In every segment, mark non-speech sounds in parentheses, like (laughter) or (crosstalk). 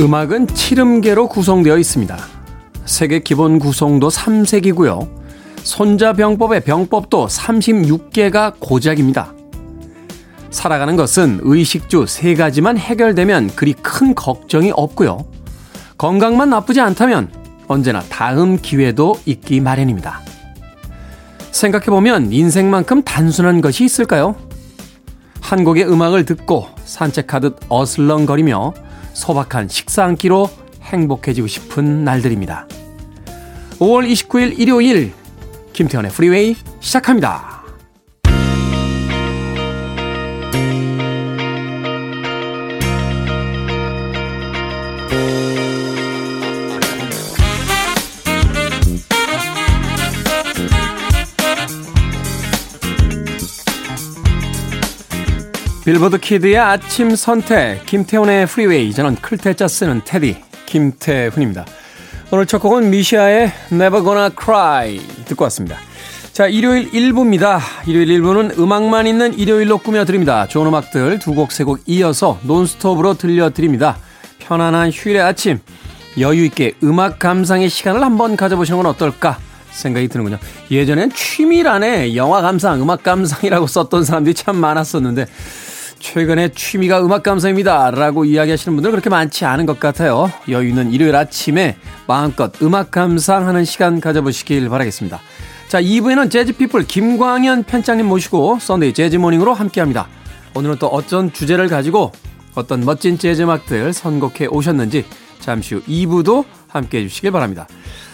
음악은 7음계로 구성되어 있습니다. 세계 기본 구성도 3색이고요. 손자병법의 병법도 36개가 고작입니다. 살아가는 것은 의식주 세 가지만 해결되면 그리 큰 걱정이 없고요. 건강만 나쁘지 않다면 언제나 다음 기회도 있기 마련입니다. 생각해보면 인생만큼 단순한 것이 있을까요? 한 곡의 음악을 듣고 산책하듯 어슬렁거리며 소박한 식사 한 끼로 행복해지고 싶은 날들입니다. 5월 29일 일요일 김태현의 프리웨이 시작합니다. 빌보드 키드의 아침 선택, 김태훈의 프리웨이. 저는 클테짜 쓰는 테디, 김태훈입니다. 오늘 첫 곡은 미시아의 Never Gonna Cry 듣고 왔습니다. 자, 일요일 1부입니다. 일요일 1부는 음악만 있는 일요일로 꾸며드립니다. 좋은 음악들 두 곡, 세 곡 이어서 논스톱으로 들려드립니다. 편안한 휴일의 아침, 여유 있게 음악 감상의 시간을 한번 가져보시는 건 어떨까 생각이 드는군요. 예전엔 취미란에 영화 감상, 음악 감상이라고 썼던 사람들이 참 많았었는데, 최근에 취미가 음악 감상입니다. 라고 이야기하시는 분들 그렇게 많지 않은 것 같아요. 여유 있는 일요일 아침에 마음껏 음악 감상하는 시간 가져보시길 바라겠습니다. 자, 2부에는 재즈피플 김광현 편집장님 모시고 Sunday Jazz Morning으로 함께 합니다. 오늘은 또 어떤 주제를 가지고 어떤 멋진 재즈 음악들 선곡해 오셨는지 잠시 후 2부도 함께 해 주시길 바랍니다.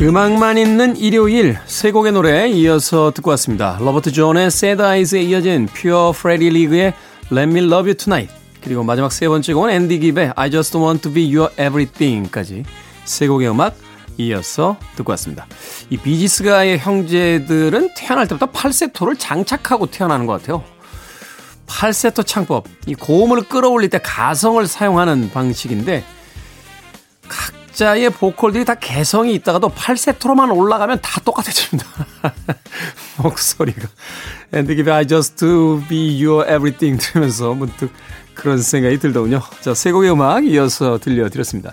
음악만 있는 일요일 세 곡의 노래 이어서 듣고 왔습니다. 로버트 존의 Sad Eyes에 이어진 Pure Freddy League의 Let Me Love You Tonight 그리고 마지막 세 번째 곡은 앤디 깁의 I Just Want To Be Your Everything까지 세 곡의 음악 이어서 듣고 왔습니다. 이 비지스가의 형제들은 태어날 때부터 팔세토를 장착하고 태어나는 것 같아요. 팔세토 창법, 이 고음을 끌어올릴 때 가성을 사용하는 방식인데 각 각자의 보컬들이 다 개성이 있다가도 팔세토로만 올라가면 다 똑같아집니다. (laughs) 목소리가. And give I just to be your everything 들으면서 문득 그런 생각이 들더군요. 자, 세 곡의 음악 이어서 들려드렸습니다.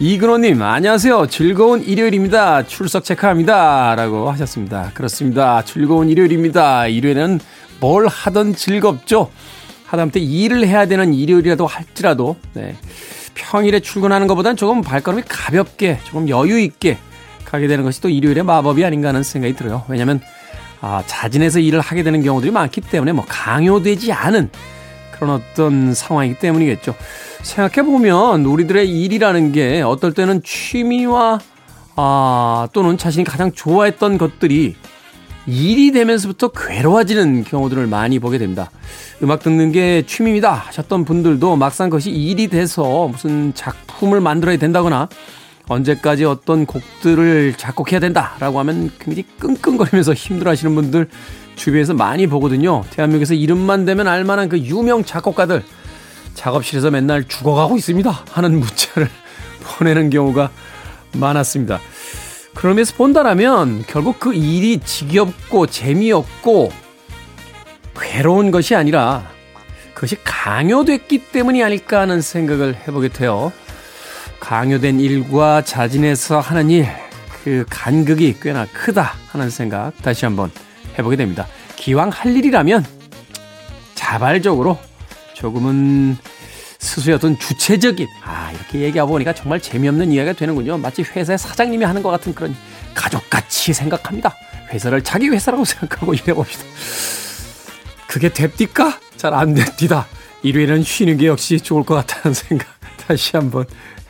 이근호님, 안녕하세요. 즐거운 일요일입니다. 출석 체크합니다. 라고 하셨습니다. 그렇습니다. 즐거운 일요일입니다. 일요일에는 뭘 하든 즐겁죠. 하다못해 일을 해야 되는 일요일이라도 할지라도, 네. 평일에 출근하는 것보다는 조금 발걸음이 가볍게 조금 여유 있게 가게 되는 것이 또 일요일의 마법이 아닌가 하는 생각이 들어요. 왜냐하면 아, 자진해서 일을 하게 되는 경우들이 많기 때문에 뭐 강요되지 않은 그런 어떤 상황이기 때문이겠죠. 생각해 보면 우리들의 일이라는 게 어떨 때는 취미와 아, 또는 자신이 가장 좋아했던 것들이 일이 되면서부터 괴로워지는 경우들을 많이 보게 됩니다. 음악 듣는 게 취미입니다 하셨던 분들도 막상 그것이 일이 돼서 무슨 작품을 만들어야 된다거나 언제까지 어떤 곡들을 작곡해야 된다라고 하면 굉장히 끙끙거리면서 힘들어 하시는 분들 주변에서 많이 보거든요. 대한민국에서 이름만 되면 알만한 그 유명 작곡가들 작업실에서 맨날 죽어가고 있습니다 하는 문자를 (laughs) 보내는 경우가 많았습니다. 그러면서 본다라면 결국 그 일이 지겹고 재미없고 괴로운 것이 아니라 그것이 강요됐기 때문이 아닐까 하는 생각을 해보게 돼요. 강요된 일과 자진해서 하는 일, 그 간극이 꽤나 크다 하는 생각 다시 한번 해보게 됩니다. 기왕 할 일이라면 자발적으로 조금은 스스로의 주체적인 아 이렇게 얘기하고 보니까 정말 재미없는 이야기가 되는군요. 마치 회사의 사장님이 하는 것 같은 그런 가족같이 생각합니다. 회사를 자기 회사라고 생각하고 일해봅시다. 그게 됩니까? 잘 안 됩니다. 일요일은 쉬는 게 역시 좋을 것 같다는 생각 다시 한번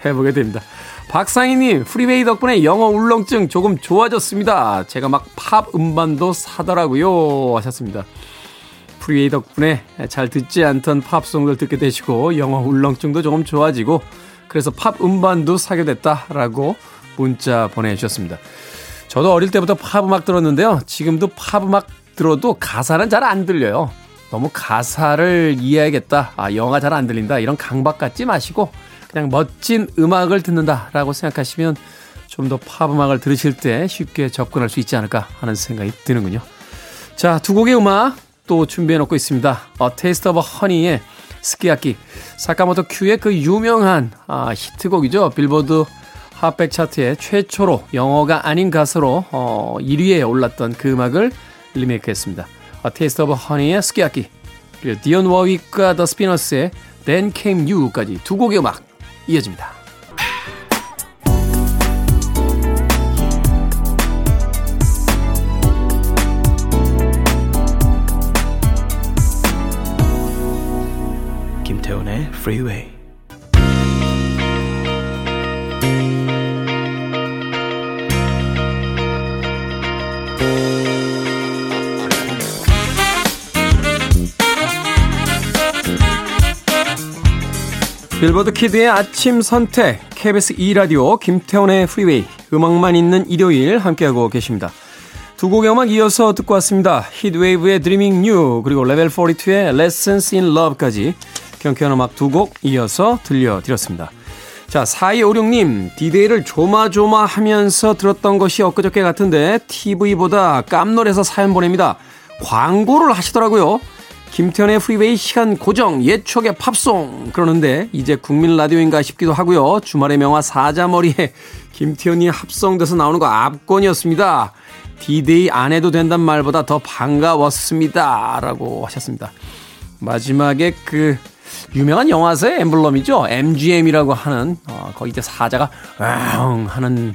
해보게 됩니다. 박상희님, 프리웨이 덕분에 영어 울렁증 조금 좋아졌습니다. 제가 막 팝 음반도 사더라고요. 하셨습니다. 프리웨이 덕분에 잘 듣지 않던 팝송들 듣게 되시고 영어 울렁증도 조금 좋아지고 그래서 팝 음반도 사게 됐다라고 문자 보내주셨습니다. 저도 어릴 때부터 팝 음악 들었는데요. 지금도 팝 음악 들어도 가사는 잘 안 들려요. 너무 가사를 이해하겠다. 아, 영어가 잘안 들린다. 이런 강박 갖지 마시고 그냥 멋진 음악을 듣는다라고 생각하시면 좀 더 팝 음악을 들으실 때 쉽게 접근할 수 있지 않을까 하는 생각이 드는군요. 자, 두 곡의 음악 또 준비해 놓고 있습니다. 어, Taste of Honey의 스키야키. 사카모토 큐의 그 유명한 아, 히트곡이죠. 빌보드 핫백 차트에 최초로 영어가 아닌 가수로 어, 1위에 올랐던 그 음악을 리메이크했습니다. 아, Taste of Honey의 스키야키. 그리고 디온 워윅과 The Spinners의 Then Came You까지 두 곡의 음악 이어집니다. 김태훈의 Freeway. 빌보드 키드의 아침 선택 KBS 2라디오 김태훈의 프리웨이 음악만 있는 일요일 함께하고 계십니다. 두 곡의 음악 이어서 듣고 왔습니다. 히트웨이브의 Dreaming You 그리고 레벨 42의 Lessons in Love까지 경쾌한 음악 두 곡 이어서 들려드렸습니다. 자, 4256님, 디데이를 조마조마 하면서 들었던 것이 엊그저께 같은데 TV보다 깜놀해서 사연 보냅니다. 광고를 하시더라고요. 김태훈의 프리웨이 시간 고정 옛 추억의 팝송 그러는데 이제 국민 라디오인가 싶기도 하고요. 주말의 명화 사자머리에 김태훈이 합성돼서 나오는 거 압권이었습니다. 디데이 안 해도 된단 말보다 더 반가웠습니다. 라고 하셨습니다. 마지막에 그 유명한 영화사의 엠블럼이죠. MGM이라고 하는 어, 거기 이제 사자가 앙 하는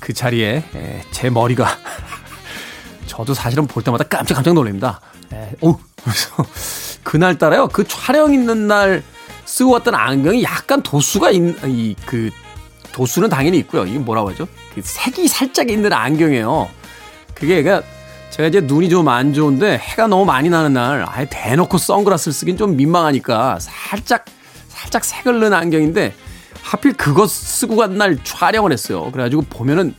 그 자리에 에, 제 머리가 (laughs) 저도 사실은 볼 때마다 깜짝 깜짝 놀랍니다. 에, 오, 그래서 (laughs) 그날 따라요 그 촬영 있는 날 쓰고 왔던 안경이 약간 도수가 있는 이그 도수는 당연히 있고요. 이게 뭐라고 하죠? 그 색이 살짝 있는 안경이에요. 그게 그러니까 제가 이제 눈이 좀 안 좋은데 해가 너무 많이 나는 날 아예 대놓고 선글라스를 쓰긴 좀 민망하니까 살짝 살짝 색을 넣은 안경인데 하필 그거 쓰고 간 날 촬영을 했어요. 그래가지고 보면은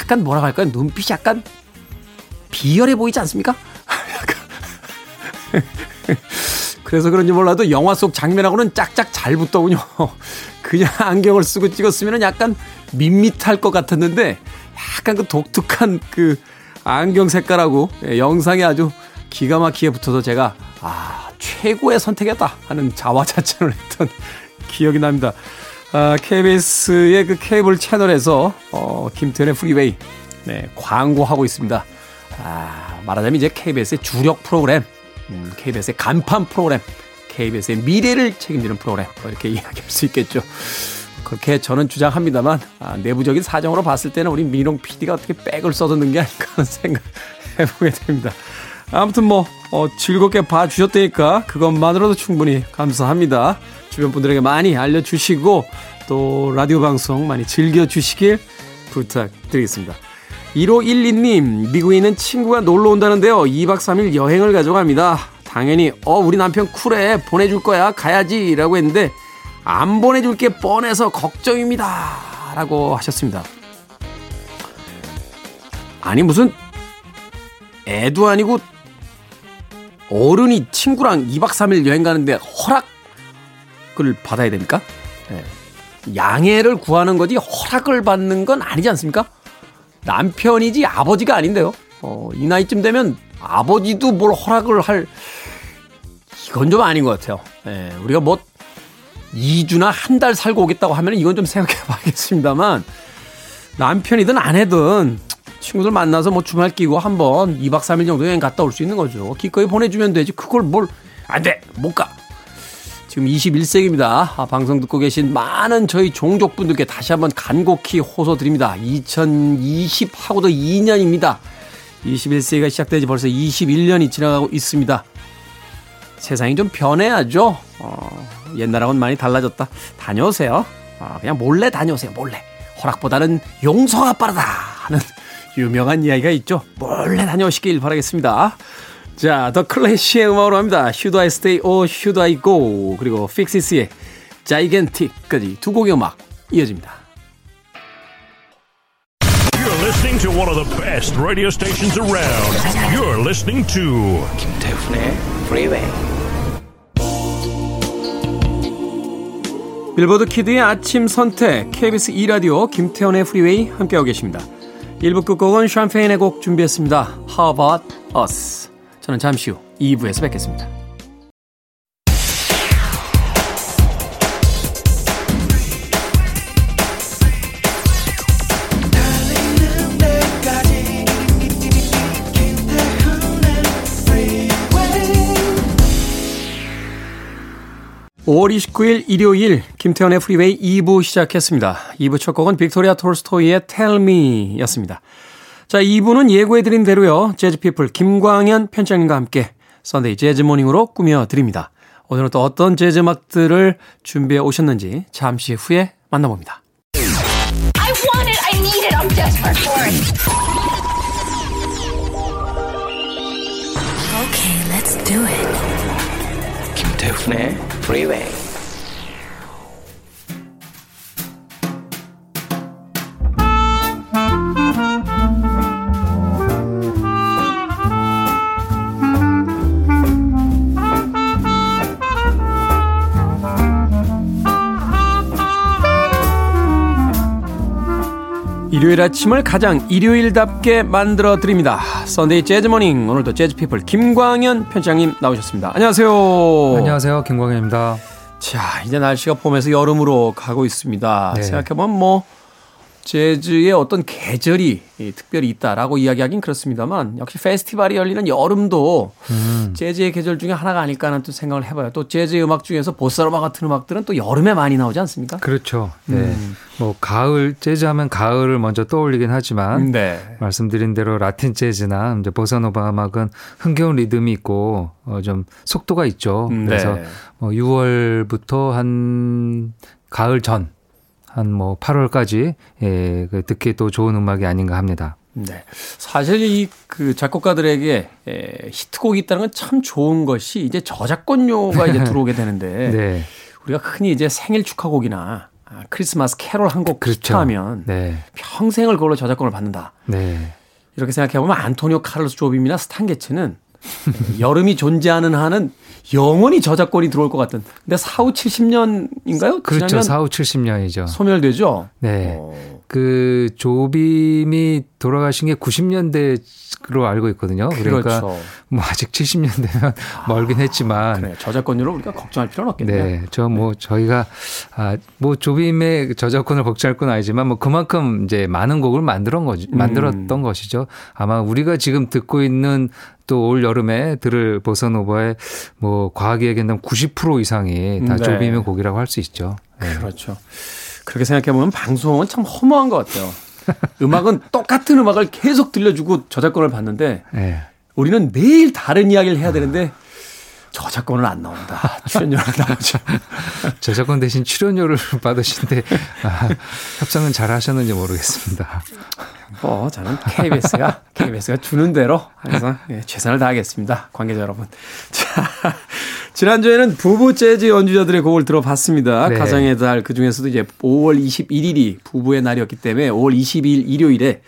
약간 뭐라고 할까요? 눈빛이 약간 비열해 보이지 않습니까? (laughs) 그래서 그런지 몰라도 영화 속 장면하고는 짝짝 잘 붙더군요. (laughs) 그냥 안경을 쓰고 찍었으면 약간 밋밋할 것 같았는데 약간 그 독특한 그 안경 색깔하고 예, 영상에 아주 기가 막히게 붙어서 제가 아 최고의 선택이었다 하는 자화자찬을 (laughs) 했던 기억이 납니다. 아, KBS의 그 케이블 채널에서 어, 김태현의 프리웨이 네, 광고하고 있습니다. 아, 말하자면 이제 KBS의 주력 프로그램, 음, KBS의 간판 프로그램, KBS의 미래를 책임지는 프로그램 뭐 이렇게 (laughs) 이야기할 수 있겠죠. 그렇게 저는 주장합니다만 아, 내부적인 사정으로 봤을 때는 우리 민홍 PD가 어떻게 백을 써줬는 게 아닌가 하는 생각 (laughs) 해보게 됩니다. 아무튼 뭐 어, 즐겁게 봐주셨다니까 그것만으로도 충분히 감사합니다. 주변 분들에게 많이 알려주시고 또 라디오 방송 많이 즐겨주시길 부탁드리겠습니다. 1512님, 미국에 있는 친구가 놀러 온다는데요. 2박 3일 여행을 가져갑니다. 당연히, 어, 우리 남편 쿨해. 보내줄 거야. 가야지. 라고 했는데, 안 보내줄 게 뻔해서 걱정입니다. 라고 하셨습니다. 아니, 무슨, 애도 아니고, 어른이 친구랑 2박 3일 여행 가는데 허락을 받아야 됩니까? 네. 양해를 구하는 거지 허락을 받는 건 아니지 않습니까? 남편이지 아버지가 아닌데요. 어, 이 나이쯤 되면 아버지도 뭘 허락을 할 이건 좀 아닌 것 같아요. 예, 우리가 뭐 2주나 한 달 살고 오겠다고 하면 이건 좀 생각해 봐야겠습니다만 남편이든 아내든 친구들 만나서 뭐 주말 끼고 한번 2박 3일 정도 여행 갔다 올 수 있는 거죠. 기꺼이 보내주면 되지. 그걸 뭘, 안 돼! 못 가! 지금 21세기입니다. 아, 방송 듣고 계신 많은 저희 종족분들께 다시 한번 간곡히 호소드립니다. 2020하고도 2년입니다. 21세기가 시작되지 벌써 21년이 지나가고 있습니다. 세상이 좀 변해야죠. 어, 옛날하고는 많이 달라졌다. 다녀오세요. 어, 그냥 몰래 다녀오세요. 몰래. 허락보다는 용서가 빠르다 하는 유명한 이야기가 있죠. 몰래 다녀오시길 바라겠습니다. 자, 더 클래시의 음악으로 합니다. Should I Stay or Should I Go? 그리고 픽시스의 Gigantic까지 두 곡의 음악 이어집니다. You're listening to one of the best radio stations around. You're listening to 김태훈의 Freeway. 빌보드 kid의 아침 선택 KBS 2라디오 김태훈의 Freeway 함께하고 계십니다. 1부 끝곡은 샴페인의 곡 준비했습니다. How about us? 저는 잠시 후 2부에서 뵙겠습니다. (5월 29일) 일요일 김태훈의 Freeway 2부 시작했습니다. 2부 첫 곡은 빅토리아 톨스토이의 Tell Me 였습니다. 자, 2부는 예고해드린 대로요. 재즈피플 김광현 편집장님과 함께 Sunday Jazz Morning으로 꾸며드립니다. 오늘은 또 어떤 재즈 음악들을 준비해 오셨는지 잠시 후에 만나봅니다. It. Okay, Daphne Freeway. 일요일 아침을 가장 일요일답게 만들어 드립니다. Sunday Jazz Morning 오늘도 재즈 피플 김광현 편집장님 나오셨습니다. 안녕하세요. 안녕하세요. 김광현입니다. 자, 이제 날씨가 봄에서 여름으로 가고 있습니다. 네. 생각해 보면 뭐 재즈의 어떤 계절이 특별히 있다라고 이야기하긴 그렇습니다만 역시 페스티벌이 열리는 여름도 음. 재즈의 계절 중에 하나가 아닐까 하는 또 생각을 해봐요. 또 재즈 음악 중에서 보사노바 같은 음악들은 또 여름에 많이 나오지 않습니까? 그렇죠. 네. 음. 뭐 가을 재즈 하면 가을을 먼저 떠올리긴 하지만 네. 말씀드린 대로 라틴 재즈나 이제 보사노바 음악은 흥겨운 리듬이 있고 어좀 속도가 있죠. 음, 그래서 네. 뭐 6월부터 한 가을 전 한 뭐 8월까지 예, 그 듣기 또 좋은 음악이 아닌가 합니다. 네. 사실 이 그 작곡가들에게 에, 히트곡이 있다는 건 참 좋은 것이 이제 저작권료가 이제 (laughs) 들어오게 되는데 네. 우리가 흔히 이제 생일 축하곡이나 아, 크리스마스 캐롤 한곡 그렇죠. 히트하면 네. 평생을 그걸로 저작권을 받는다. 네. 이렇게 생각해 보면 안토니오 카를로스 조빔이나 스탄 게츠는 여름이 존재하는 한은 영원히 저작권이 들어올 것 같은. 근데 4, 5, 70년인가요? 그렇죠. 4, 5, 70년이죠. 소멸되죠? 네. 어, 그 조빔이 돌아가신 게 90년대로 알고 있거든요. 그러니까 그렇죠. 뭐 아직 70년 되면 멀긴 했지만 그래, 저작권료를 우리가 걱정할 필요는 없겠네요. 네, 저 뭐 저희가 아 뭐 조빔의 저작권을 걱정할 건 아니지만 뭐 그만큼 이제 많은 곡을 만들었던 거지 음. 만들었던 것이죠. 아마 우리가 지금 듣고 있는 또 올 여름에 들을 보사노바의 뭐 과하게 얘기한다면 90% 이상이 다 네. 조빔의 곡이라고 할 수 있죠. 네. 그렇죠. 그렇게 생각해 보면 방송은 참 허무한 것 같아요. (laughs) 음악은 똑같은 음악을 계속 들려주고 저작권을 받는데 네. 우리는 매일 다른 이야기를 해야 되는데 저작권은 안 나온다. (laughs) 출연료가 나오죠. (laughs) 저작권 대신 출연료를 받으신데 아, 협상은 잘 하셨는지 모르겠습니다. 뭐 저는 KBS가 KBS가 주는 대로 항상 예, 최선을 다하겠습니다. 관계자 여러분. 자, 지난주에는 부부 재즈 연주자들의 곡을 들어봤습니다. 네. 가정의 달 그중에서도 이제 5월 21일이 부부의 날이었기 때문에 5월 22일 일요일에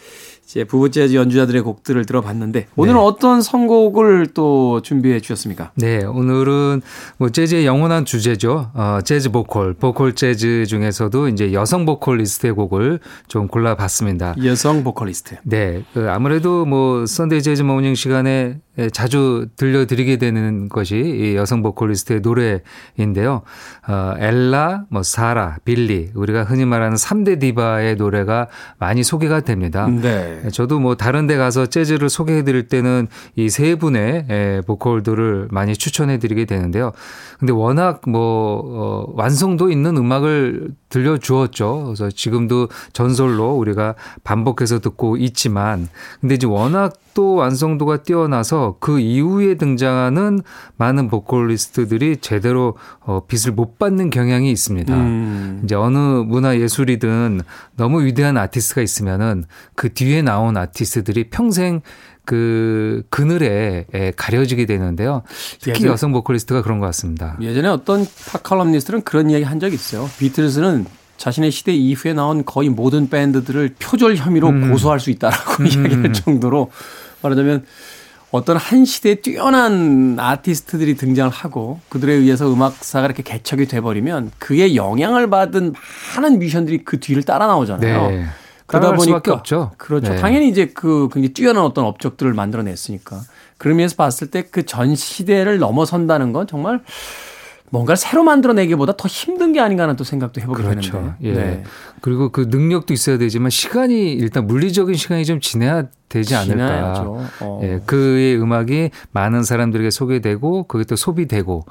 이제 부부 재즈 연주자들의 곡들을 들어봤는데 오늘은 네. 어떤 선곡을 또 준비해 주셨습니까? 네, 오늘은 뭐 재즈의 영원한 주제죠. 어, 재즈 보컬, 보컬 재즈 중에서도 이제 여성 보컬리스트의 곡을 좀 골라봤습니다. 여성 보컬리스트. 네, 그 아무래도 뭐 Sunday Jazz Morning 시간에 자주 들려드리게 되는 것이 이 여성 보컬리스트의 노래인데요. 어, 엘라, 뭐 사라, 빌리, 우리가 흔히 말하는 3대 디바의 노래가 많이 소개가 됩니다. 네. 저도 뭐 다른 데 가서 재즈를 소개해 드릴 때는 이 세 분의 에, 보컬들을 많이 추천해 드리게 되는데요. 근데 워낙 뭐 어, 완성도 있는 음악을 들려 주었죠. 그래서 지금도 전설로 우리가 반복해서 듣고 있지만 근데 이제 워낙 또 완성도가 뛰어나서 그 이후에 등장하는 많은 보컬리스트들이 제대로 어, 빛을 못 받는 경향이 있습니다. 음. 이제 어느 문화 예술이든 너무 위대한 아티스트가 있으면은 그 뒤에 나온 아티스트들이 평생 그 그늘에 에, 가려지게 되는데요. 특히 예전에- 여성 보컬리스트가 그런 것 같습니다. 예전에 어떤 팝칼럼니스트는 그런 이야기 한 적이 있어요. 비틀즈는 자신의 시대 이후에 나온 거의 모든 밴드들을 표절 혐의로 음. 고소할 수 있다라고 이야기할 정도로 말하자면 어떤 한 시대에 뛰어난 아티스트들이 등장을 하고 그들에 의해서 음악사가 이렇게 개척이 돼버리면 그에 영향을 받은 많은 뮤지션들이 그 뒤를 따라 나오잖아요. 네. 그러다 보니까 없죠. 그렇죠. 네. 당연히 이제 그 굉장히 뛰어난 어떤 업적들을 만들어냈으니까 그런 면에서 봤을 때 그 전 시대를 넘어선다는 건 정말 뭔가를 새로 만들어내기보다 더 힘든 게 아닌가 하는 또 생각도 해보게 그렇죠. 되는데. 예. 네. 그리고 그 능력도 있어야 되지만 시간이 일단 물리적인 시간이 좀 지나야 되지 않을까. 지나야죠. 어. 예, 그의 음악이 많은 사람들에게 소개되고 그게 또 소비되고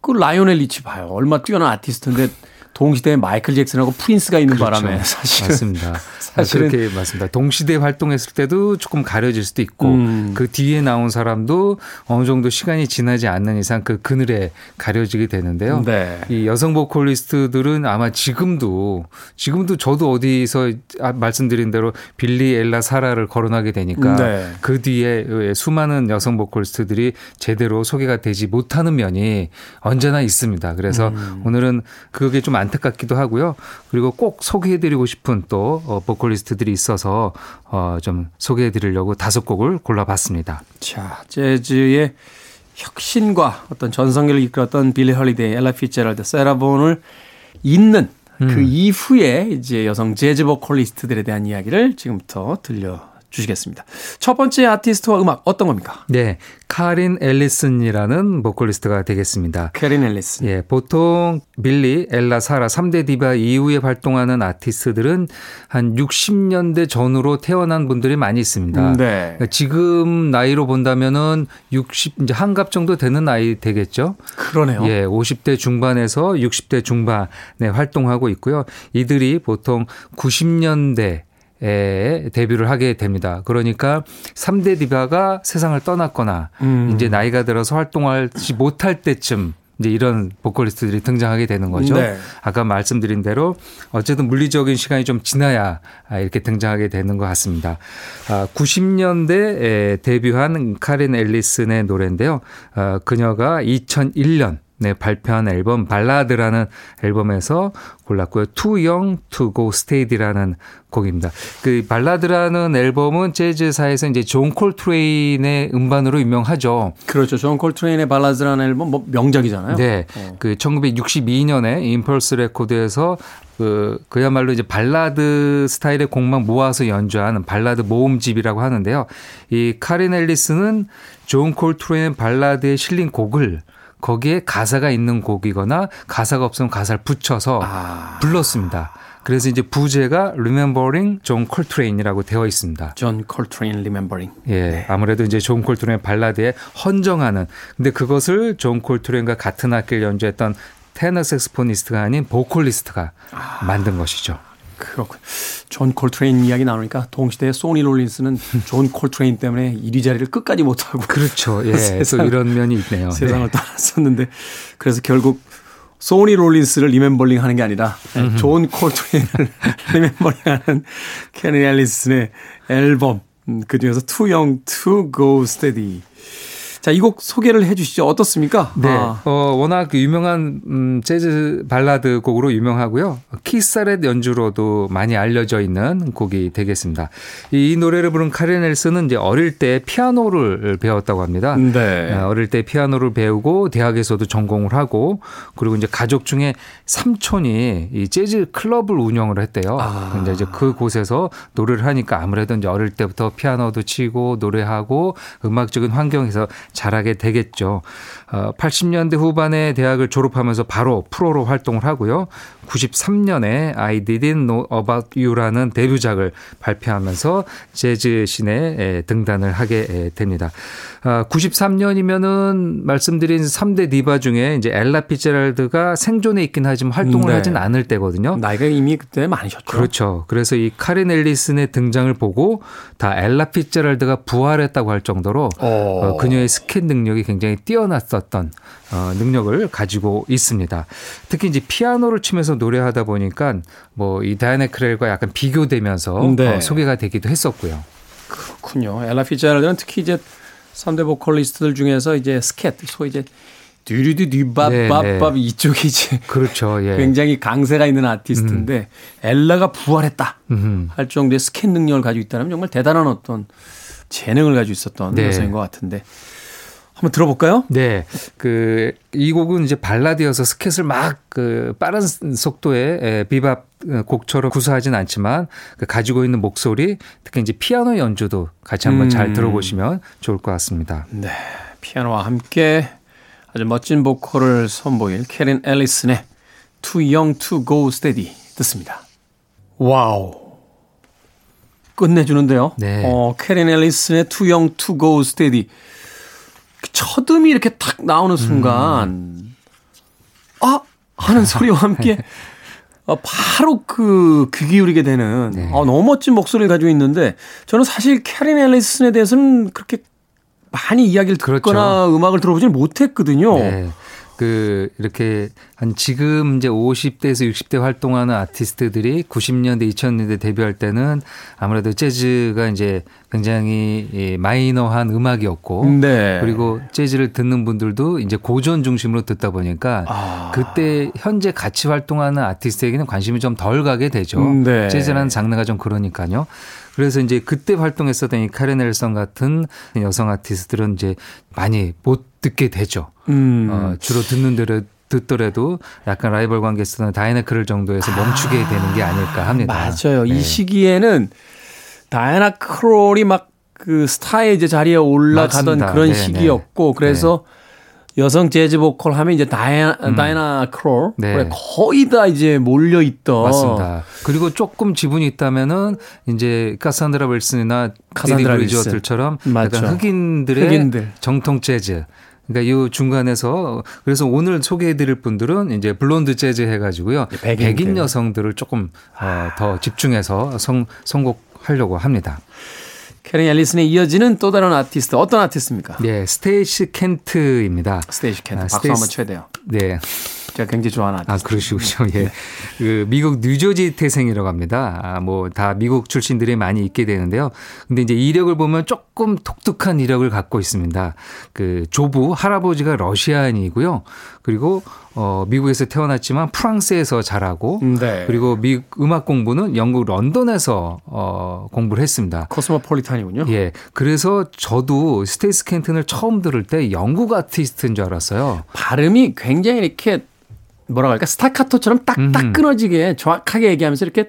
그 라이오넬 리치 봐요. 얼마 뛰어난 아티스트인데 동시대에 마이클 잭슨하고 프린스가 있는 바람에 사실은 그렇죠. 맞습니다. (laughs) 사실은- 그렇게 맞습니다. 동시대 활동했을 때도 조금 가려질 수도 있고 음. 그 뒤에 나온 사람도 어느 정도 시간이 지나지 않는 이상 그 그늘에 가려지게 되는데요. 네. 이 여성 보컬리스트들은 아마 지금도 지금도 저도 어디서 아, 말씀드린 대로 빌리 엘라 사라를 거론하게 되니까 네. 그 뒤에 수많은 여성 보컬리스트들이 제대로 소개가 되지 못하는 면이 언제나 있습니다. 그래서 음. 오늘은 그게 좀 안타깝기도 하고요. 그리고 꼭 소개해드리고 싶은 또 어, 보컬리스트들이 있어서 어, 좀 소개해드리려고 다섯 곡을 골라봤습니다. 자, 재즈의 혁신과 어떤 전성기를 이끌었던 빌리 헐리데이, 엘라 피츠제럴드, 세라본을 잇는 그 음. 이후에 이제 여성 재즈 보컬리스트들에 대한 이야기를 지금부터 들려 주시겠습니다. 첫 번째 아티스트와 음악 어떤 겁니까? 네, 카린 앨리슨이라는 보컬리스트가 되겠습니다. 캐린 앨리슨. 예, 보통 빌리, 엘라, 사라 3대 디바 이후에 활동하는 아티스트들은 한 60년대 전후로 태어난 분들이 많이 있습니다. 네. 그러니까 지금 나이로 본다면은 60 이제 환갑 정도 되는 나이 되겠죠. 그러네요. 예, 50대 중반에서 60대 중반에 활동하고 있고요. 이들이 보통 90년대 에 데뷔를 하게 됩니다. 그러니까 3대 디바가 세상을 떠났거나 음. 이제 나이가 들어서 활동하지 못할 때쯤 이제 이런 보컬리스트들이 등장하게 되는 거죠. 네. 아까 말씀드린 대로 어쨌든 물리적인 시간이 좀 지나야 아, 이렇게 등장하게 되는 것 같습니다. 아, 90년대에 데뷔한 카린 앨리슨의 노래인데요. 아, 그녀가 2001년 네, 발표한 앨범 발라드라는 앨범에서 골랐고요. Too Young to Go Steady라는 곡입니다. 그 발라드라는 앨범은 재즈사에서 이제 존 콜트레인의 음반으로 유명하죠. 그렇죠. 존 콜트레인의 발라드라는 앨범 뭐 명작이잖아요. 네. 어. 그 1962년에 임펄스 레코드에서 그 그야말로 이제 발라드 스타일의 곡만 모아서 연주하는 발라드 모음집이라고 하는데요. 이 카린 앨리슨은 존 콜트레인 발라드에 실린 곡을 거기에 가사가 있는 곡이거나 가사가 없으면 가사를 붙여서 아. 불렀습니다. 그래서 이제 부제가 Remembering John Coltrane이라고 되어 있습니다. 존 콜트레인 remembering. 예, 아무래도 이제 존 콜트레인 발라드에 헌정하는. 근데 그것을 존 콜트레인과 같은 악기를 연주했던 테너 saxophonist가 아닌 보컬리스트가 만든 것이죠. 그렇군. 존 콜트레인 이야기 나오니까 동시대에 소니 롤린스는 존 콜트레인 때문에 1위 자리를 끝까지 못하고 그렇죠. 예, 또 (laughs) 세상- 이런 면이 있네요. 세상을 네. 떠났었는데 그래서 결국 소니 롤린스를 remembering 하는 게 아니라 존 콜트레인을 (laughs) remembering 하는 캐린 앨리슨의 앨범 음, 그중에서 Too Young to Go Steady 자, 이 곡 소개를 해 주시죠. 어떻습니까? 네. 아, 어, 워낙 그 유명한 음, 재즈 발라드 곡으로 유명하고요. 키스 자렛 연주로도 많이 알려져 있는 곡이 되겠습니다. 이, 이 노래를 부른 카린 앨리슨은 이제 어릴 때 피아노를 배웠다고 합니다. 네. 어, 어릴 때 피아노를 배우고 대학에서도 전공을 하고 그리고 이제 가족 중에 삼촌이 이 재즈 클럽을 운영을 했대요. 아. 근데 이제 그 곳에서 노래를 하니까 아무래도 이제 어릴 때부터 피아노도 치고 노래하고 음악적인 환경에서 자라게 되겠죠. 어, 80년대 후반에 대학을 졸업하면서 바로 프로로 활동을 하고요. 93년에 I Didn't Know About You라는 데뷔작을 발표하면서 재즈 씬에 등단을 하게 됩니다. 93년이면은 말씀드린 3대 디바 중에 이제 엘라 피제랄드가 생존해 있긴 하지만 활동을 네. 하진 않을 때거든요. 나이가 이미 그때 많으셨죠. 그렇죠. 그래서 이 카린 앨리슨의 등장을 보고 다 엘라 피제랄드가 부활했다고 할 정도로 어. 어, 그녀의 스캔 능력이 굉장히 뛰어났었던 어, 능력을 가지고 있습니다. 특히 이제 피아노를 치면서 노래하다 보니까 뭐 이 다이아나 크렐과 약간 비교되면서 네. 어, 소개가 되기도 했었고요. 그렇군요. 엘라 피자랄드는 특히 이제 3대 보컬리스트들 중에서 이제 스캣, 소위 이제 듀리디 듀밥밥밥 이쪽이 이제 그렇죠. 예. 굉장히 강세가 있는 아티스트인데 엘라가 부활했다 음. 할 정도의 스캔 능력을 가지고 있다면 정말 대단한 어떤 재능을 가지고 있었던 네. 여성인 것 같은데 한번 들어볼까요? 네. 그, 이 곡은 이제 발라드여서 스캣을 막 그 빠른 속도의 에, 비밥 곡처럼 구사하진 않지만 그 가지고 있는 목소리 특히 이제 피아노 연주도 같이 한번 잘 음. 들어보시면 좋을 것 같습니다. 네. 피아노와 함께 아주 멋진 보컬을 선보일 캐린 앨리슨의 Too Young to Go Steady 듣습니다. Wow. 끝내주는데요. 네. 어, 캐린 앨리슨의 Too Young to Go Steady. 그 첫음이 이렇게 탁 나오는 순간, 음. 아! 하는 소리와 함께 어, (laughs) 바로 그, 귀 기울이게 되는, 네. 어, 너무 멋진 목소리를 가지고 있는데, 저는 사실 캐린 앨리슨에 대해서는 그렇게 많이 이야기를 듣거나 음악을 들어보지는 못했거든요. 네. 그 이렇게 한 지금 이제 50대에서 60대 활동하는 아티스트들이 90년대 2000년대 데뷔할 때는 아무래도 재즈가 이제 굉장히 이 마이너한 음악이었고 네. 그리고 재즈를 듣는 분들도 이제 고전 중심으로 듣다 보니까 아. 그때 현재 같이 활동하는 아티스트에게는 관심이 좀 덜 가게 되죠. 음, 네. 재즈라는 장르가 좀 그러니까요. 그래서 이제 그때 활동했었던 이 카린 앨리슨 같은 여성 아티스트들은 이제 많이 못 듣게 되죠. 음. 어, 주로 듣는 데를 듣더라도 약간 라이벌 관계 있었던 다이아나 크롤 정도에서 멈추게 되는 게 아닐까 합니다. 맞아요. 네. 이 시기에는 다이아나 크롤이 막 그 스타의 이제 자리에 올라가던 맞습니다. 그런 네, 시기였고 그래서 여성 재즈 보컬 하면 이제 다이아, 다이나 크롤 음. 네. 거의 다 이제 몰려 있던 맞습니다. 그리고 조금 지분이 있다면은 이제 카산드라 윌슨이나 카산드라 디디 윌슨. 브리지워터처럼 맞죠. 약간 흑인들의 흑인들. 정통 재즈. 그러니까 이 중간에서 그래서 오늘 소개해드릴 분들은 이제 블론드 재즈 해가지고요 백인들. 백인 여성들을 조금 어, 더 집중해서 성, 선곡하려고 합니다. 캐린 앨리슨에 이어지는 또 다른 아티스트 어떤 아티스트입니까? 네, 스테이시 켄트입니다. 스테이시 켄트 아, 박수 스테이시- 한번 쳐야 돼요. 네. 제가 굉장히 좋아하는 아. 그러시군요. 예. 그 미국 뉴저지 태생이라고 합니다. 아, 뭐 다 미국 출신들이 많이 있게 되는데요. 근데 이제 이력을 보면 조금 독특한 이력을 갖고 있습니다. 그 조부 할아버지가 러시아인이고요. 그리고 어 미국에서 태어났지만 프랑스에서 자라고 네. 그리고 미 음악 공부는 영국 런던에서 어 공부를 했습니다. 코스모폴리탄이군요. 예. 그래서 저도 스테이시 켄트를 처음 들을 때 영국 아티스트인 줄 알았어요. 발음이 굉장히 이렇게 뭐라 할까 스타카토처럼 딱딱 음흠. 끊어지게 정확하게 얘기하면서 이렇게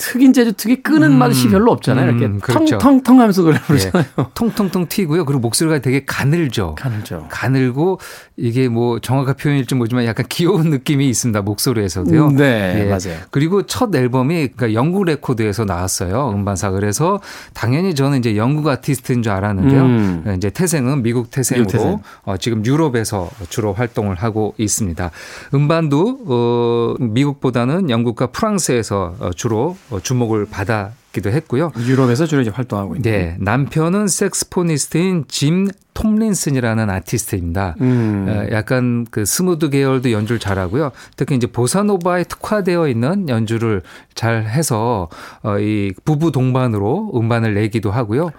흑인 재즈 특유의 끄는 맛이 별로 없잖아요. 이렇게 음, 그렇죠. 텅텅텅 하면서 노래 부르잖아요. 예, 통통통 튀고요. 그리고 목소리가 되게 가늘죠. 가늘죠. 가늘고 이게 뭐 정확한 표현일지 모르지만 약간 귀여운 느낌이 있습니다. 목소리에서도요. 음, 네, 예. 맞아요. 그리고 첫 앨범이 그러니까 영국 레코드에서 나왔어요. 음반사 그래서 당연히 저는 이제 영국 아티스트인 줄 알았는데요. 음. 이제 태생은 미국 태생으로 태생. 어, 지금 유럽에서 주로 활동을 하고 있습니다. 음반도 어, 미국보다는 영국과 프랑스에서 어, 주로 어, 주목을 받았기도 했고요. 유럽에서 주로 이제 활동하고 있는. 네, 남편은 saxophonist인 짐 톰린슨이라는 아티스트입니다. 음. 어, 약간 그 smooth 계열도 연주를 잘하고요. 특히 이제 보사노바에 특화되어 있는 연주를 잘 해서 어, 이 부부 동반으로 음반을 내기도 하고요.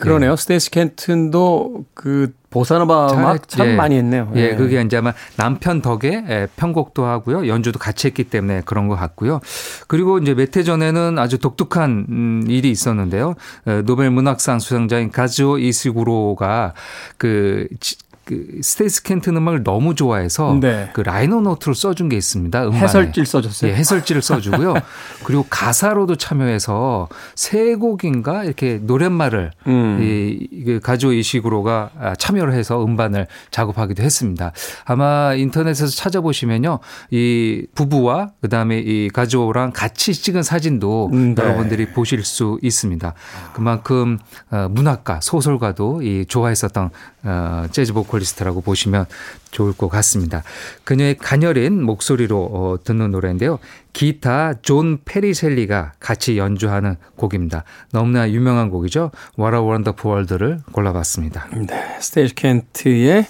그러네요. 스테이시 켄트도 그 보사노바 음악 참 예. 많이 했네요. 예, 그게 이제 아마 남편 덕에 예, 편곡도 하고요. 연주도 같이 했기 때문에 그런 것 같고요. 그리고 이제 몇 해 전에는 아주 독특한 음, 일이 있었는데요. 어, 노벨 문학상 수상자인 가즈오 이시구로가 그 지- 그 스테이시 켄트 음악을 너무 좋아해서 네. 그 liner note를 써준 게 있습니다. 음반에. 해설지를 써줬어요. 예, 해설지를 써주고요. (laughs) 그리고 가사로도 참여해서 세 곡인가 이렇게 노랫말을 음. 이, 이 가조 이식으로가 아, 참여를 해서 음반을 작업하기도 했습니다. 아마 인터넷에서 찾아보시면요, 이 부부와 그 다음에 이 가조랑 같이 찍은 사진도 음, 네. 여러분들이 보실 수 있습니다. 그만큼 어, 문학가, 소설가도 이 좋아했었던 어, 재즈 보컬 리스트라고 보시면 좋을 것 같습니다. 그녀의 가녀린 목소리로 어, 듣는 노래인데요. 기타 존 페리셀리가 같이 연주하는 곡입니다. 너무나 유명한 곡이죠. What a Wonderful World를 골라봤습니다. 네, 스테이시 켄트의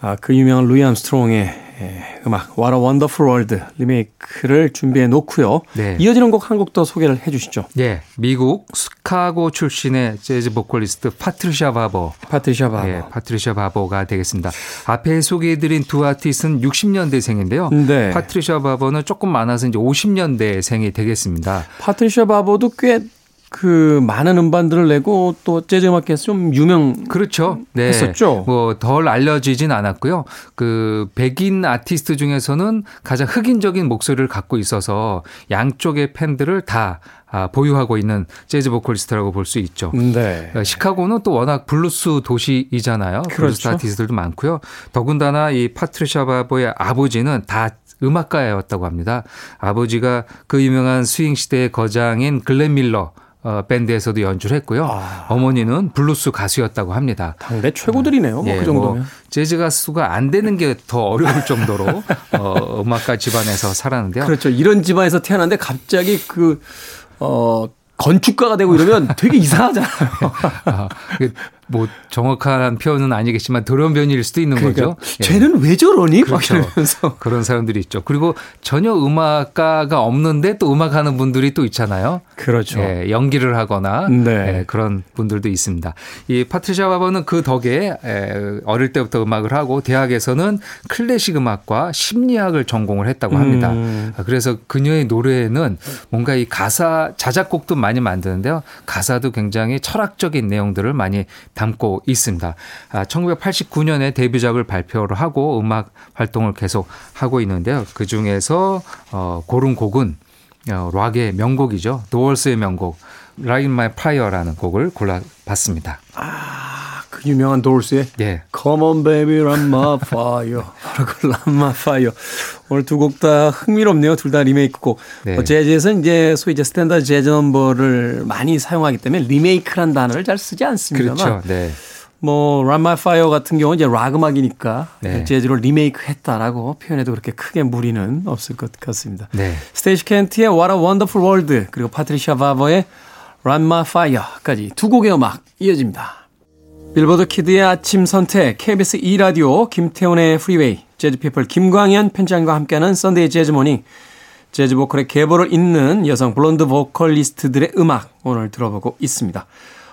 아, 그 유명한 루이 암스트롱의 예, 음악 What a Wonderful World 리메이크를 준비해 놓고요. 네. 이어지는 곡 한 곡 더 소개를 해 주시죠. 예, 미국 시카고 출신의 재즈 보컬리스트 파트리샤 바버. 파트리샤 바버. 예, 파트리샤 바버가 되겠습니다. 앞에 소개해 드린 두 아티스트는 60년대생인데요. 네. 파트리샤 바버는 조금 많아서 이제 50년대생이 되겠습니다. 파트리샤 바버도 꽤 그 많은 음반들을 내고 또 재즈 음악계에서 좀 유명 그렇죠. 네. 했었죠. 뭐 덜 알려지진 않았고요. 그 백인 아티스트 중에서는 가장 흑인적인 목소리를 갖고 있어서 양쪽의 팬들을 다 아, 보유하고 있는 재즈 보컬리스트라고 볼 수 있죠. 네. 어, 시카고는 또 워낙 블루스 도시이잖아요. 블루스 그렇죠. 아티스트들도 많고요. 더군다나 이 파트리샤 바버의 아버지는 다 음악가였다고 합니다. 아버지가 그 유명한 스윙 시대의 거장인 글렌 밀러 어, 밴드에서도 연주를 했고요. 아. 어머니는 블루스 가수였다고 합니다. 당대 최고들이네요. 뭐 예, 그 정도면. 뭐 재즈 가수가 안 되는 게 더 어려울 정도로 어, 음악가 집안에서 살았는데요. 그렇죠. 이런 집안에서 태어났는데 갑자기 그, 어, 건축가가 되고 이러면 되게 이상하잖아요. (laughs) 아, 그 뭐 정확한 표현은 아니겠지만 돌연변이일 수도 있는 그러니까 거죠. 예. 쟤는 왜 저러니? 막 그렇죠. 이러면서. 그런 사람들이 있죠. 그리고 전혀 음악가가 없는데 또 음악하는 분들이 또 있잖아요. 그렇죠. 예, 연기를 하거나 네. 예, 그런 분들도 있습니다. 이 파트리샤 바버는 그 덕에 에, 어릴 때부터 음악을 하고 대학에서는 클래식 음악과 심리학을 전공을 했다고 합니다. 음. 아, 그래서 그녀의 노래에는 뭔가 이 가사 자작곡도 많이 만드는데요. 가사도 굉장히 철학적인 내용들을 많이 담고 있습니다. 아, 1989년에 데뷔작을 발표를 하고 음악 활동을 계속 하고 있는데요. 그 중에서 어, 고른 곡은 어, 락의 명곡이죠. 도월스의 명곡 Light My Fire라는 곡을 골라봤습니다. 그 유명한 돌스의 예. Come on baby, light my fire. (laughs) 라고 light my fire. 오늘 두 곡 다 흥미롭네요. 둘 다 리메이크곡. 네. 뭐 재즈에서 이제 소위 이제 스탠다드 재즈 넘버를 많이 사용하기 때문에 리메이크란 단어를 잘 쓰지 않습니다만 그렇죠. 네. 뭐 Light My Fire 같은 경우는 이제 락 음악이니까 네. 재즈로 리메이크했다라고 표현해도 그렇게 크게 무리는 없을 것 같습니다. 네. 스테이시 켄트의 What a Wonderful World 그리고 파트리샤 바버의 Light My Fire까지 두 곡의 음악 이어집니다. 빌보드 키드의 아침 선택 KBS 2라디오 김태훈의 프리웨이 재즈피플 김광현 편집장과 함께하는 Sunday Jazz Morning 재즈 보컬의 계보를 잇는 여성 블론드 보컬리스트들의 음악 오늘 들어보고 있습니다.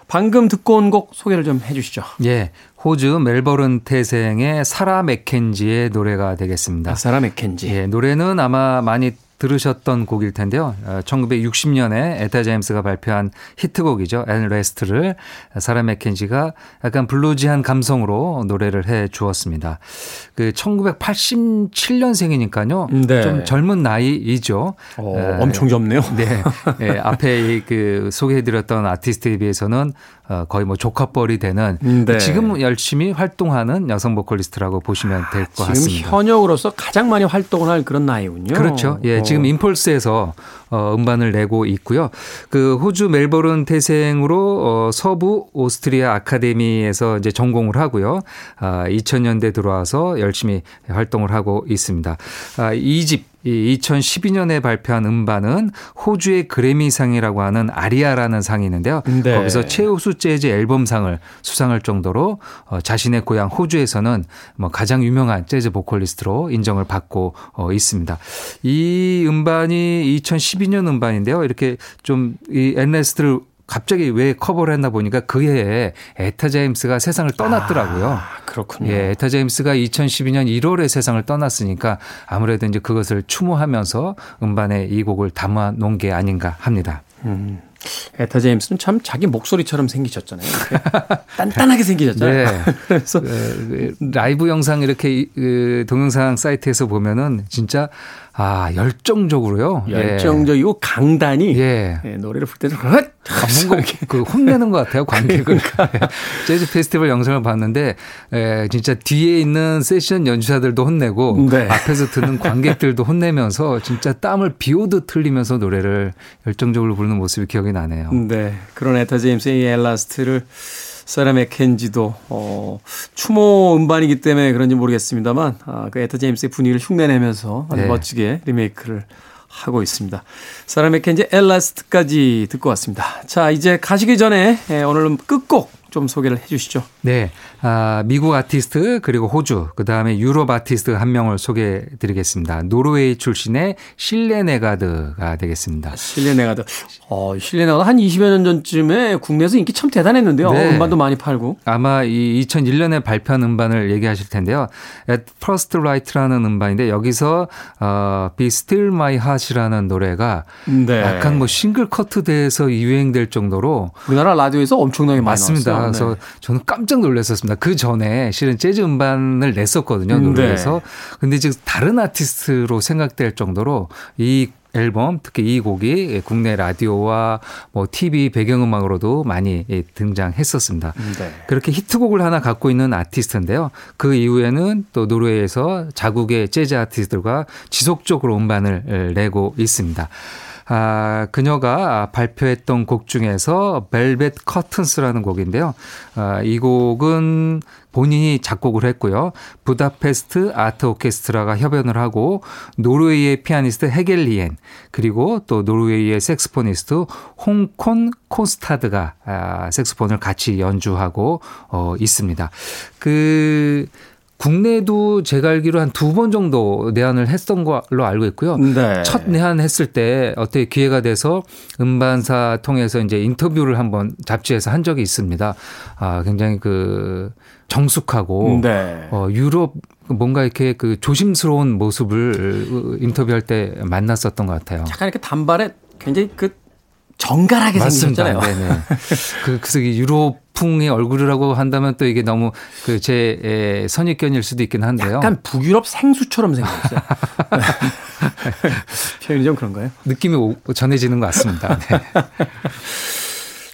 방금 듣고 온 곡 소개를 좀 해주시죠. 예. 호주 멜버른 태생의 사라 맥켄지의 노래가 되겠습니다. 사라 맥켄지. 예, 노래는 아마 많이 들으셨던 곡일 텐데요. 어, 1960년에 에타 제임스가 발표한 히트곡이죠. At Last를 사라 맥켄지가 약간 bluesy한 감성으로 노래를 해 주었습니다. 그 1987년생이니까요. 네. 좀 젊은 나이이죠. 어, 에, 엄청 젊네요. 네. 예, 앞에 이그 소개해 드렸던 아티스트에 비해서는 어, 거의 뭐 조카뻘이 되는 네. 지금 열심히 활동하는 여성 보컬리스트라고 보시면 될것 지금 같습니다. 현역으로서 가장 많이 활동을 할 그런 나이군요. 그렇죠. 예, 어. 지금 인펄스에서 어, 음반을 내고 있고요. 그 호주 멜버른 태생으로 어, 서부 오스트리아 아카데미에서 이제 전공을 하고요. 아, 2000년대 들어와서 열심히 활동을 하고 있습니다. 아, 이집 이 2012년에 발표한 음반은 호주의 그래미상이라고 하는 ARIA라는 상이 있는데요. 네. 거기서 최우수 재즈 앨범상을 수상할 정도로 어, 자신의 고향 호주에서는 뭐 가장 유명한 재즈 보컬리스트로 인정을 받고 어, 있습니다. 이 음반이 2012년 음반인데요. 이렇게 좀 이 At Last를 갑자기 왜 커버를 했나 보니까 그 해에 에타 제임스가 세상을 떠났더라고요. 아, 그렇군요. 예, 에타 제임스가 2012년 1월에 세상을 떠났으니까 아무래도 이제 그것을 추모하면서 음반에 이 곡을 담아 놓은 게 아닌가 합니다. 에타 제임스는 참 자기 목소리처럼 생기셨잖아요. (laughs) 단단하게 생기셨잖아요. 네. (laughs) 그래서 그, 라이브 영상 이렇게 이- 그 동영상 사이트에서 보면은 진짜 아 열정적으로요. 예. 열정적이고 강단이 예. 예, 노래를 부를 때도 헛! 아, 뭔가 그 혼내는 것 같아요 관객을 예. 재즈 페스티벌 영상을 봤는데 에, 진짜 뒤에 있는 세션 연주자들도 혼내고 네. 앞에서 듣는 관객들도 혼내면서 진짜 땀을 비오듯 흘리면서 노래를 열정적으로 부르는 모습이 기억이 나네요. 네. 그런 에타 제임스의 이 엘라스트를 사라 맥켄지도 어, 추모 음반이기 때문에 그런지 모르겠습니다만 아, 그 에타 제임스의 분위기를 흉내내면서 아주 네. 멋지게 리메이크를 하고 있습니다. 사라 맥켄지 엘라스트까지 듣고 왔습니다. 자, 이제 가시기 전에 예, 오늘은 끝곡 좀 소개를 해 주시죠. 네. 아, 미국 아티스트 그리고 호주 그다음에 유럽 아티스트 한 명을 소개해 드리겠습니다. 노르웨이 출신의 실레 네가드가 되겠습니다. 실레 네가드. 어, 실레 네가드 한 20여 년 전쯤에 국내에서 인기 참 대단했는데요. 네. 음반도 많이 팔고. 아마 이 2001년에 발표한 음반을 얘기하실 텐데요. At First Light라는 음반인데 여기서 어, Be Still My Heart이라는 노래가 네. 약간 뭐 싱글 커트 돼서 유행될 정도로 우리나라 라디오에서 엄청나게 많이 맞습니다. 나왔어요. 그래서 네. 저는 깜짝 놀랐었습니다. 그 전에 실은 재즈 음반을 냈었거든요. 음, 노래에서. 네. 근데 지금 다른 아티스트로 생각될 정도로 이 앨범 특히 이 곡이 국내 라디오와 뭐 TV 배경음악으로도 많이 등장했었습니다. 네. 그렇게 히트곡을 하나 갖고 있는 아티스트인데요. 그 이후에는 또 노르웨이에서 자국의 재즈 아티스트들과 지속적으로 음반을 내고 있습니다. 아, 그녀가 발표했던 곡 중에서 벨벳 커튼스라는 곡인데요. 아, 이 곡은 본인이 작곡을 했고요. 부다페스트 아트 오케스트라가 협연을 하고 노르웨이의 피아니스트 헤겔리엔 그리고 또 노르웨이의 색스포니스트 홍콘 콘스타드가 아, 색스폰을 같이 연주하고 어, 있습니다. 그 국내도 제가 알기로 한 두 번 정도 내한을 했던 걸로 알고 있고요. 네. 첫 내한했을 때 어떻게 기회가 돼서 음반사 통해서 이제 인터뷰를 한번 잡지에서 한 적이 있습니다. 아, 굉장히 그 정숙하고 네. 어, 유럽 뭔가 이렇게 그 조심스러운 모습을 인터뷰할 때 만났었던 것 같아요. 약간 이렇게 단발에 굉장히 그 정갈하게 맞습니다. 생기셨잖아요. 네네. 그, 그래서 이 유럽 풍의 얼굴이라고 한다면 또 이게 너무 그제 선입견일 수도 있긴 한데요. 약간 북유럽 생수처럼 생겼어요. (laughs) 표현이 좀 그런가요? 느낌이 오- 전해지는 것 같습니다. 네. (laughs)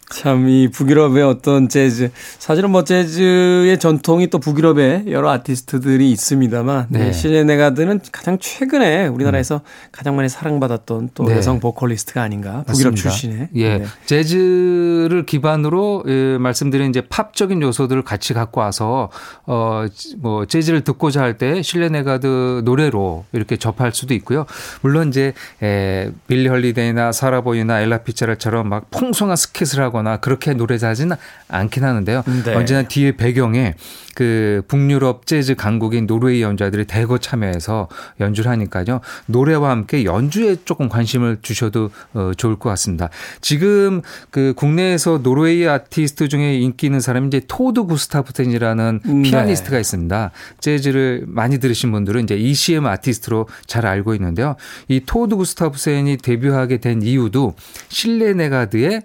참 이 북유럽의 어떤 재즈 사실은 뭐 재즈의 전통이 또 북유럽에 여러 아티스트들이 있습니다만 네. 네. 실레네가드는 가장 최근에 우리나라에서 가장 많이 사랑받았던 또 네. 여성 보컬리스트가 아닌가 북유럽 맞습니다. 출신의 예. 네. 재즈를 기반으로 예, 말씀드린 이제 팝적인 요소들을 같이 갖고 와서 어 뭐 재즈를 듣고자 할 때 실레 네가드 노래로 이렇게 접할 수도 있고요. 물론 이제 에, 빌리 홀리데이나 사라 본이나 엘라 피츠제럴드처럼 막 풍성한 스캣을 하거나 그렇게 노래 잘하지는 않긴 하는데요. 네. 언제나 뒤에 배경에 그 북유럽 재즈 강국인 노르웨이 연주자들이 대거 참여해서 연주를 하니까요. 노래와 함께 연주에 조금 관심을 주셔도 어, 좋을 것 같습니다. 지금 그 국내에서 노르웨이 아티스트 중에 인기 있는 사람이 이제 토드 구스타브센이라는 음, 네. 피아니스트가 있습니다. 재즈를 많이 들으신 분들은 이제 ECM 아티스트로 잘 알고 있는데요. 이 토드 구스타브센이 데뷔하게 된 이유도 실레 네가드의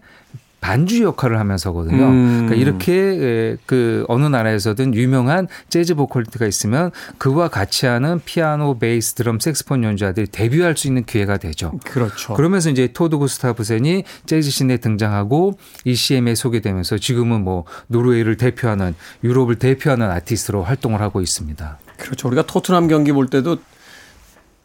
반주 역할을 하면서거든요. 음. 그러니까 이렇게 에, 그 어느 나라에서든 유명한 재즈 보컬리스트가 있으면 그와 같이 하는 피아노, 베이스, 드럼, 색스폰 연주자들이 데뷔할 수 있는 기회가 되죠. 그렇죠. 그러면서 이제 토드 구스타브센이 재즈 scene에 등장하고 ECM에 소개되면서 지금은 뭐 노르웨이를 대표하는 유럽을 대표하는 아티스트로 활동을 하고 있습니다. 그렇죠. 우리가 토트넘 경기 볼 때도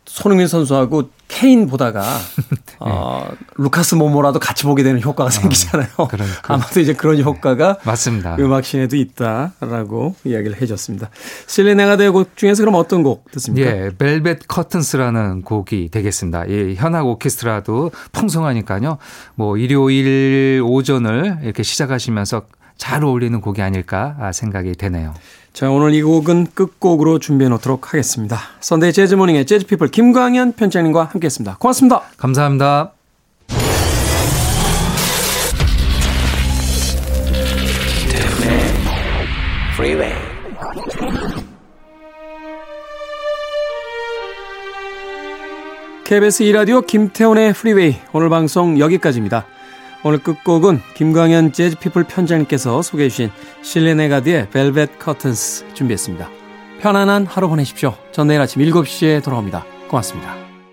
손흥민 선수하고 케인 보다가 (laughs) 어, 루카스 모우라도 같이 보게 되는 효과가 생기잖아요. 그런- 그- (laughs) 아마도 이제 그런 효과가 맞습니다. 음악 scene에도 있다라고 이야기를 해줬습니다. 실레네가드의 곡 중에서 그럼 어떤 곡 듣습니까? 예, 벨벳 커튼스라는 곡이 되겠습니다. 이 현악 오케스트라도 풍성하니까요. 뭐 일요일 오전을 이렇게 시작하시면서 잘 어울리는 곡이 아닐까 생각이 되네요. 자, 오늘 이 곡은 끝곡으로 준비해 놓도록 하겠습니다. 선데이 재즈모닝의 재즈피플 김광현 편장님과 함께 했습니다. 고맙습니다. 감사합니다. KBS 2라디오 김태훈의 프리웨이 오늘 방송 여기까지입니다. 오늘 끝곡은 김광현 재즈피플 편집장님께서 소개해 주신 실레 네가드의 Velvet Curtains 준비했습니다. 편안한 하루 보내십시오. 전 내일 아침 7시에 돌아옵니다. 고맙습니다.